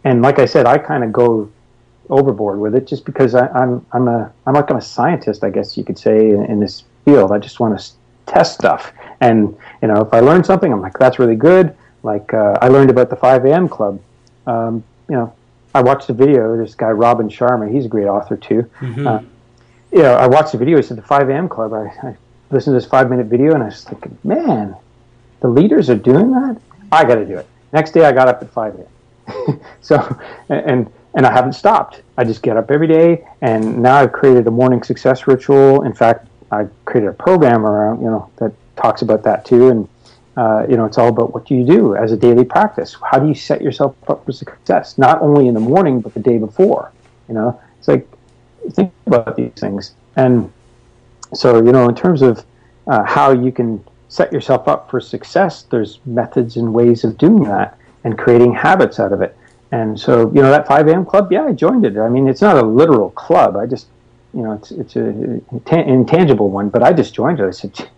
D: And like I said, I kind of go overboard with it just because I, am I'm, I'm a I'm like I'm a scientist, I guess you could say, in, in this field. I just want to test stuff, and you know, if I learn something, I'm like, that's really good. Like uh, I learned about the 5 a.m. Club. Um, you know, I watched the video. This guy Robin Sharma, he's a great author too. Mm-hmm. Uh, you know, I watched the video. He said the 5 a.m. Club. I, I listened to this five minute video, and I was thinking, man, the leaders are doing that. I got to do it. Next day, I got up at 5 a.m. <laughs> so, and and I haven't stopped. I just get up every day, and now I've created a morning success ritual. In fact, I created a program around you know that talks about that too, and uh, you know it's all about what do you do as a daily practice. How do you set yourself up for success, not only in the morning but the day before? You know, it's like think about these things, and so you know in terms of uh, how you can set yourself up for success, there's methods and ways of doing that and creating habits out of it. And so, you know, that 5 a.m. club, yeah, I joined it. I mean, it's not a literal club. I just, you know, it's it's an intangible one, but I just joined it. I said,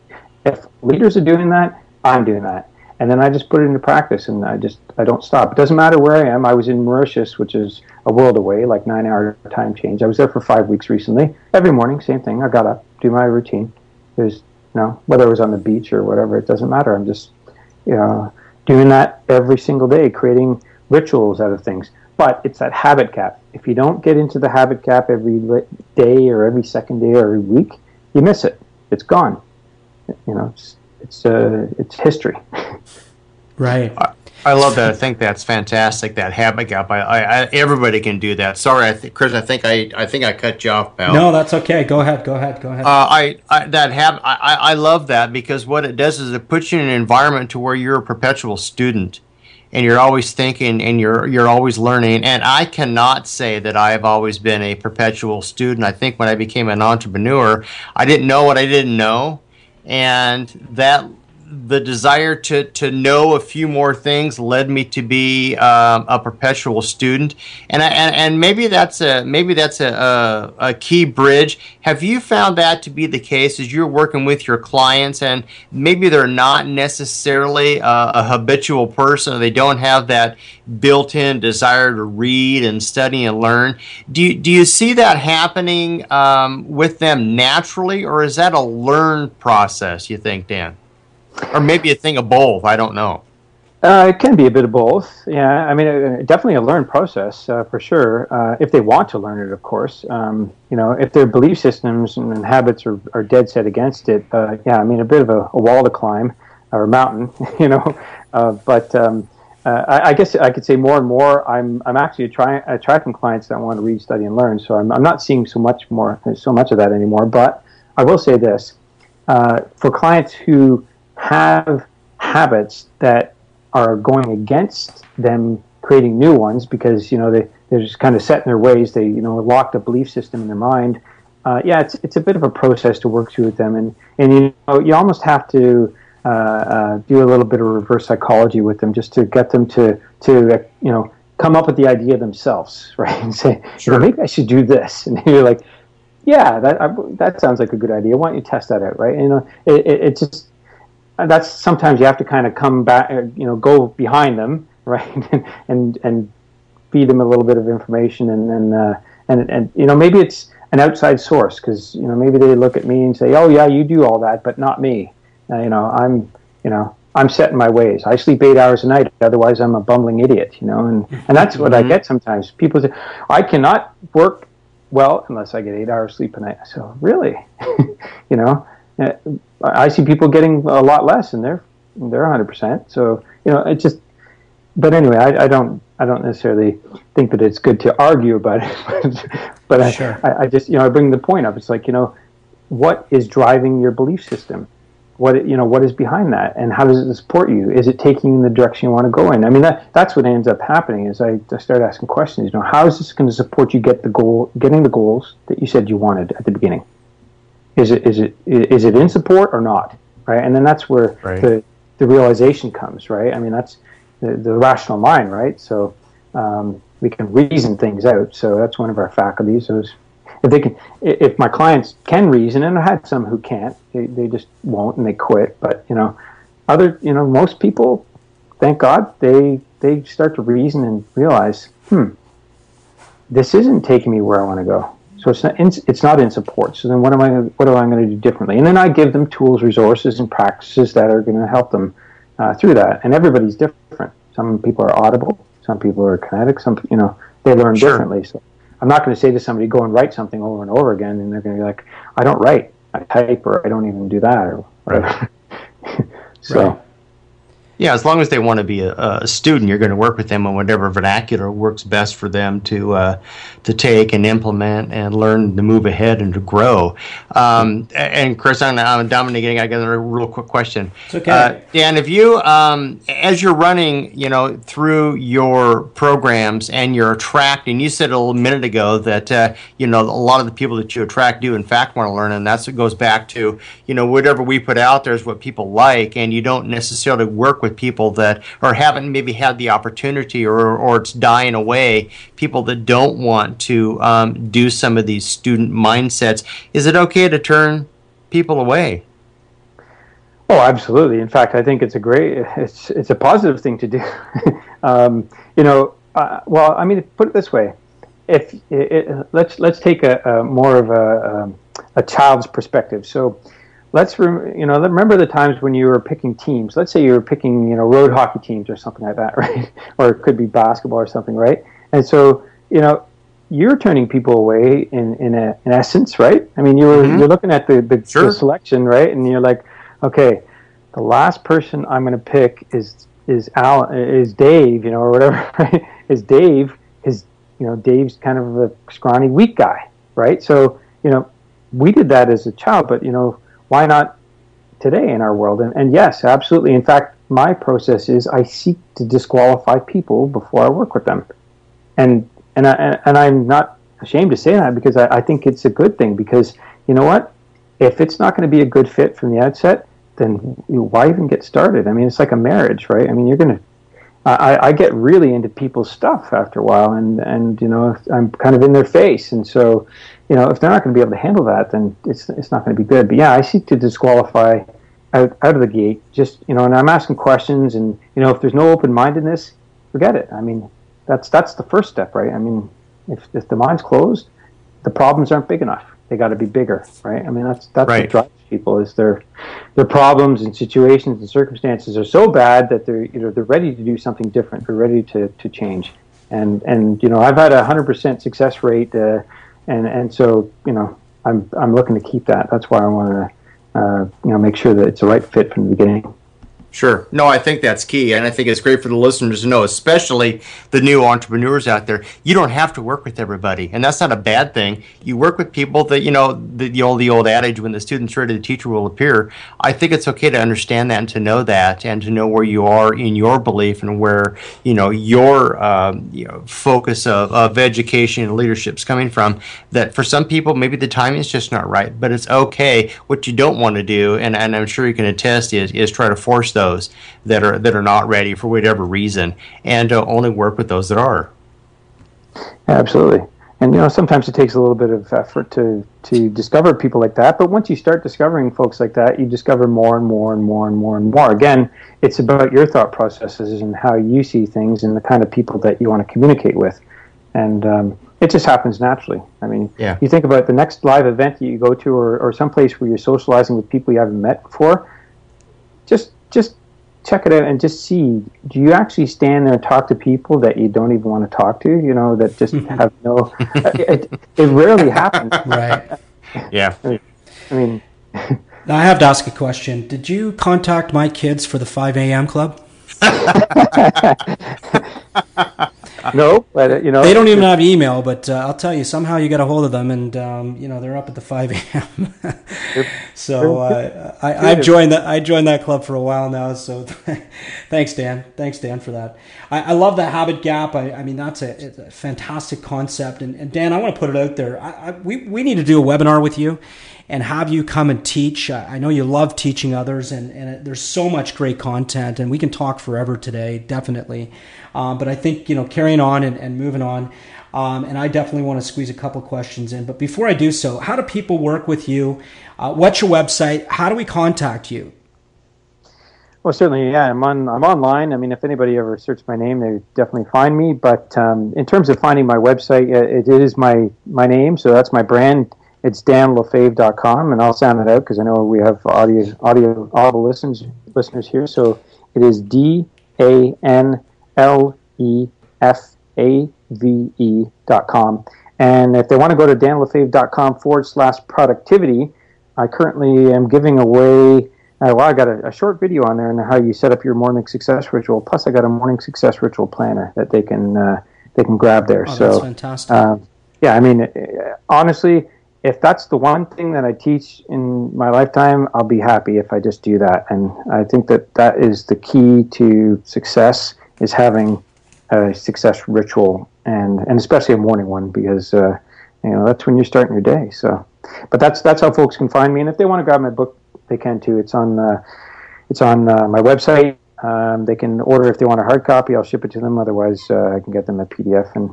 D: if leaders are doing that, I'm doing that. And then I just put it into practice, and I just I don't stop. It doesn't matter where I am. I was in Mauritius, which is a world away, like nine hour time change. I was there for five weeks recently. Every morning, same thing. I got up, do my routine. There's you know, whether it was on the beach or whatever, it doesn't matter. I'm just, you know, doing that every single day, creating rituals out of things. But it's that habit gap. If you don't get into the habit gap every day or every second day or every week, you miss it. It's gone. You know, it's it's uh, it's history.
B: Right.
C: I love that. I think that's fantastic. That habit gap. I, I, I everybody can do that. Sorry, I th- Chris. I think I, I think I cut you off, pal.
B: No, that's okay. Go ahead. Go ahead. Go ahead.
C: Uh, I, I that habit. I, I love that because what it does is it puts you in an environment to where you're a perpetual student, and you're always thinking and you're you're always learning. And I cannot say that I have always been a perpetual student. I think when I became an entrepreneur, I didn't know what I didn't know, and that the desire to, to know a few more things led me to be um, a perpetual student, and, I, and and maybe that's a maybe that's a, a, a key bridge. Have you found that to be the case as you're working with your clients, and maybe they're not necessarily a, a habitual person, they don't have that built-in desire to read and study and learn? Do you, do you see that happening um, with them naturally, or is that a learned process? You think, Dan? Or maybe a thing of both. I don't know.
D: Uh, it can be a bit of both. Yeah, I mean, uh, definitely a learned process uh, for sure. Uh, if they want to learn it, of course. Um, you know, if their belief systems and habits are, are dead set against it, uh, yeah, I mean, a bit of a, a, wall to climb or a mountain. <laughs> You know, but um, I, I, guess I could say more and more. I'm I'm actually trying attracting clients that want to read, study, and learn. So I'm I'm not seeing so much more so much of that anymore. But I will say this: for clients who have habits that are going against them creating new ones because you know they they're just kind of set in their ways. They you know locked a belief system in their mind. Uh, yeah, it's it's a bit of a process to work through with them, and and you know you almost have to uh, uh, do a little bit of reverse psychology with them just to get them to to you know come up with the idea themselves, <laughs> right? And say, sure. maybe I should do this, <laughs> and you're like, yeah, that I, that sounds like a good idea. Why don't you test that out, right? And, you know, it, it, it just that's sometimes you have to kind of come back, uh, you know, go behind them, <laughs> right, and and feed them a little bit of information, and then uh, and and you know maybe it's an outside source because you know maybe they look at me and say, oh yeah, you do all that, but not me. Uh, you know, I'm you know I'm set in my ways. I sleep eight hours a night, otherwise I'm a bumbling idiot. You know, and and that's what mm-hmm. I get sometimes. People say, I cannot work well unless I get eight hours sleep a night. So really, <laughs> you know. I see people getting a lot less, and they're they're 100. percent So you know, it just. But anyway, I, I, don't I don't necessarily think that it's good to argue about it, <laughs> but, sure. I, I just you know I bring the point up. It's like you know, what is driving your belief system? what you know what is behind that and how does it support you is it taking you in the direction you want to go in i mean that that's what ends up happening is i, I start asking questions you know how is this going to support you get the goal getting the goals that you said you wanted at the beginning is it is it is it in support or not right and then that's where right. the the realization comes right i mean that's the, the rational mind right so um, we can reason things out so that's one of our faculties is if they can, if my clients can reason, and I had some who can't, they, they just won't and they quit. But you know, other, you know, most people, thank God, they they start to reason and realize, hmm, this isn't taking me where I want to go. So it's not in, it's not in support. So then what am I what am I going to do differently? And then I give them tools, resources, and practices that are going to help them uh, through that. And everybody's different. Some people are audible. Some people are kinetic. Some you know they learn sure. differently. So I'm not going to say to somebody, go and write something over and over again, and they're going to be like, I don't write, I type, or I don't even do that, or whatever. Right. <laughs> so. Right.
C: Yeah, as long as they want to be a, a, student, you're going to work with them on whatever vernacular works best for them to uh, to take and implement and learn to move ahead and to grow. Um, and Chris, I'm, I'm dominating. I got a real quick question.
B: It's okay. Uh,
C: Dan, if you, um, as you're running, you know, through your programs and you're attracting, you said a little minute ago that uh, you know a lot of the people that you attract do in fact want to learn, and that's what goes back to you know whatever we put out there is what people like, and you don't necessarily work with with people that or haven't maybe had the opportunity or, or it's dying away, people that don't want to um, do some of these student mindsets. Is it okay to turn people away?
D: Oh, absolutely. In fact, I think it's a great, it's it's a positive thing to do. <laughs> um, you know, uh, well, I mean, put it this way: if it, it, let's let's take a, a more of a, um, a child's perspective. So, let's rem- you know remember the times when you were picking teams. Let's say you were picking you know road hockey teams or something like that, <laughs> right? or it could be basketball or something, right? And so you know you're turning people away in in, a, in essence, right? I mean you're mm-hmm. you're looking at the the, sure. the, selection, right? And you're like, okay, the last person I'm going to pick is is Al is Dave, you know, or whatever, <laughs> right? Is Dave? Is you know Dave's kind of a scrawny, weak guy, right? So you know we did that as a child, but you know why not today in our world? And, and yes, absolutely. In fact, my process is I seek to disqualify people before I work with them, and and I, and I'm not ashamed to say that because I, I think it's a good thing because you know what, if it's not going to be a good fit from the outset, then why even get started? I mean, it's like a marriage, right? I mean, you're going to. I, I get really into people's stuff after a while, and and you know I'm kind of in their face, and so you know, if they're not going to be able to handle that, then it's it's not going to be good. But yeah, I seek to disqualify out, out of the gate. Just you know, and I'm asking questions, and you know, if there's no open mindedness, forget it. I mean, that's that's the first step, right? I mean, if if the mind's closed, the problems aren't big enough. They got to be bigger, right? I mean, that's that's right. what drives people is their their problems and situations and circumstances are so bad that they're you know they're ready to do something different. They're ready to to change. And and you know, I've had a hundred percent success rate. Uh, and and so you know I'm I'm looking to keep that. That's why I want to uh, you know make sure that it's the right fit from the beginning.
C: Sure. No, I think that's key. And I think it's great for the listeners to know, especially the new entrepreneurs out there. You don't have to work with everybody. And that's not a bad thing. You work with people that, you know, the, old, the old adage, when the student's ready, the teacher will appear. I think it's okay to understand that and to know that and to know where you are in your belief and where, you know, your um, you know, focus of, of education and leadership is coming from. That for some people, maybe the timing is just not right, but it's okay. What you don't want to do, and, and I'm sure you can attest, is, is try to force them those that are that are not ready for whatever reason, and uh, only work with those that are.
D: Absolutely, and you know sometimes it takes a little bit of effort to to discover people like that. But once you start discovering folks like that, you discover more and more and more and more and more. Again, it's about your thought processes and how you see things and the kind of people that you want to communicate with, and. Um, it just happens naturally. I mean, yeah. you think about the next live event that you go to, or, or someplace where you're socializing with people you haven't met before. Just just check it out and just see do you actually stand there and talk to people that you don't even want to talk to you know that just <laughs> have no it, it rarely happens. <laughs>
B: Right.
C: Yeah.
D: I mean <laughs>
B: now i have to ask a question. Did you contact my kids for the 5 a.m club <laughs>
D: no, but uh, you know
B: they don't even have email. But uh, I'll tell you, somehow you get a hold of them, and um, you know they're up at the five <laughs> a.m. so uh, I, have joined that. I joined that club for a while now. So <laughs> thanks, Dan. Thanks, Dan, for that. I, I love the habit gap. I, I mean, that's a, a, fantastic concept. And, and, Dan, I want to put it out there. I, we we need to do a webinar with you and have you come and teach. I know you love teaching others, and, and there's so much great content, and we can talk forever today, definitely. Um, but I think, you know, carrying on and, and moving on, um, and I definitely want to squeeze a couple questions in. But before I do so, how do people work with you? Uh, what's your website? How do we contact you?
D: Well, certainly, yeah. I'm on. I'm online. I mean, if anybody ever searches my name, they definitely find me. But um, in terms of finding my website, it, it is my my name, so that's my brand it's danlefebvre.com, and I'll sound it out because I know we have audio, audio, audible listeners, listeners here. So it is D A N L E F A V E dot com. And if they want to go to danlefebvre.com forward slash productivity, I currently am giving away. Uh, well, I got a, a, short video on there on how you set up your morning success ritual. Plus, I got a morning success ritual planner that they can uh, they can grab there.
B: Oh,
D: so,
B: that's fantastic. Uh,
D: yeah, I mean, honestly, if that's the one thing that I teach in my lifetime, I'll be happy if I just do that. And I think that that is the key to success is having a success ritual and, and especially a morning one because, uh, you know, that's when you're starting your day. So, but that's, that's how folks can find me. And if they want to grab my book, they can too. It's on, uh, it's on uh, my website. Um, they can order if they want a hard copy. I'll ship it to them. Otherwise, uh, I can get them a PDF and,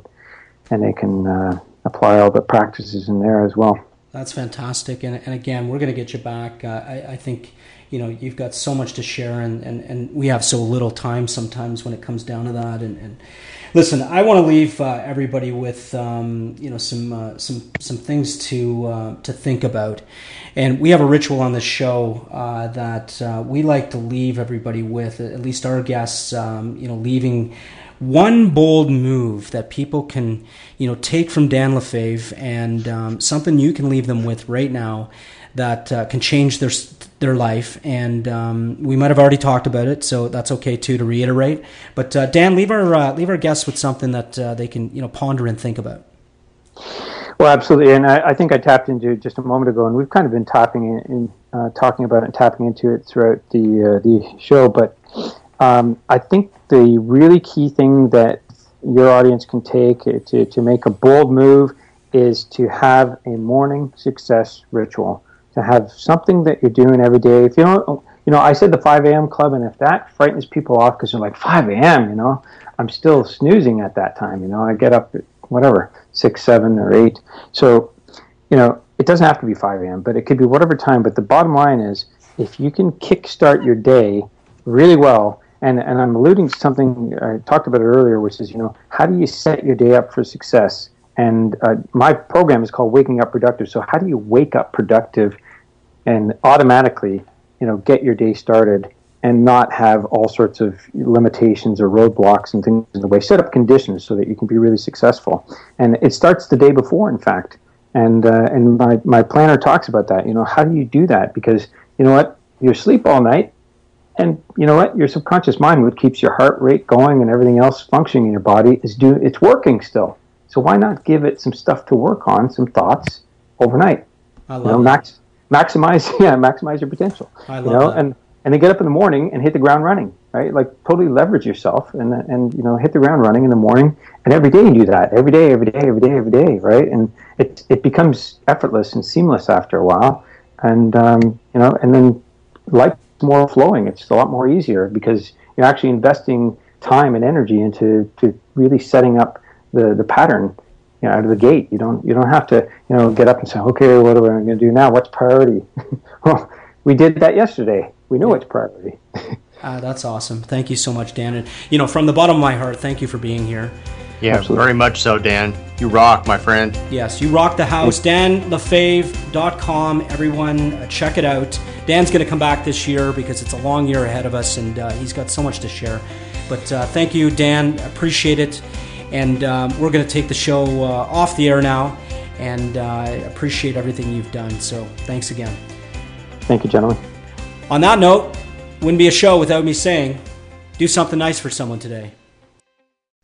D: and they can, uh, apply all the practices in there as well.
B: That's fantastic. And, and again, we're going to get you back. Uh, I, I think, you know, you've got so much to share and, and, and we have so little time sometimes when it comes down to that. And, and listen, I want to leave uh, everybody with, um, you know, some, uh, some, some things to, uh, to think about. And we have a ritual on the show uh, that uh, we like to leave everybody with, at least our guests, um, you know, leaving one bold move that people can, you know, take from Dan Lefebvre and um, something you can leave them with right now that uh, can change their their life. And um, we might have already talked about it, so that's okay too to reiterate. But uh, Dan, leave our uh, leave our guests with something that uh, they can, you know, ponder and think about.
D: Well, absolutely, and I, I, think I tapped into it just a moment ago, and we've kind of been tapping in, uh, talking about it and tapping into it throughout the uh, the show. But um, I think the really key thing that your audience can take to, to make a bold move is to have a morning success ritual. To have something that you're doing every day. If you don't, you know, I said the 5 a.m. club, and if that frightens people off because they're like 5 a.m., you know, I'm still snoozing at that time. You know, I get up at whatever six, seven, or eight. So, you know, it doesn't have to be 5 a.m., but it could be whatever time. But the bottom line is, if you can kickstart your day really well and and I'm alluding to something I talked about it earlier, which is you know how do you set your day up for success? And uh, my program is called Waking Up Productive. So how do you wake up productive and automatically you know get your day started and not have all sorts of limitations or roadblocks and things in the way? Set up conditions so that you can be really successful. And it starts the day before, in fact. And uh, and my my planner talks about that. You know how do you do that? Because you know what you sleep all night and you know what? Your subconscious mind, what keeps your heart rate going and everything else functioning in your body, is do it's working still. So why not give it some stuff to work on, some thoughts overnight?
B: I love you know, max,
D: maximize <laughs> yeah, maximize your potential.
B: I
D: love you know, that. and and then get up in the morning and hit the ground running, right? Like totally leverage yourself and and you know hit the ground running in the morning. And every day you do that, every day, every day, every day, every day, right? And it it becomes effortless and seamless after a while. And um, you know, and then like more flowing. It's a lot more easier because you're actually investing time and energy into to really setting up the, the pattern you know, out of the gate. You don't you don't have to you know get up and say, okay, what am I going to do now? What's priority? <laughs> well, we did that yesterday. We know what's priority.
B: uh, <laughs> that's awesome. Thank you so much, Dan. And you know, from the bottom of my heart, thank you for being here.
C: Yeah, Absolutely. very much so, Dan. You rock, my friend.
B: Yes, you rock the house. DanLefebvre.com. Everyone, uh, check it out. Dan's going to come back this year because it's a long year ahead of us and uh, he's got so much to share. But uh, thank you, Dan. Appreciate it. And um, we're going to take the show uh, off the air now. And uh, I appreciate everything you've done. So thanks again.
D: Thank you, gentlemen.
B: On that note, wouldn't be a show without me saying, do something nice for someone today.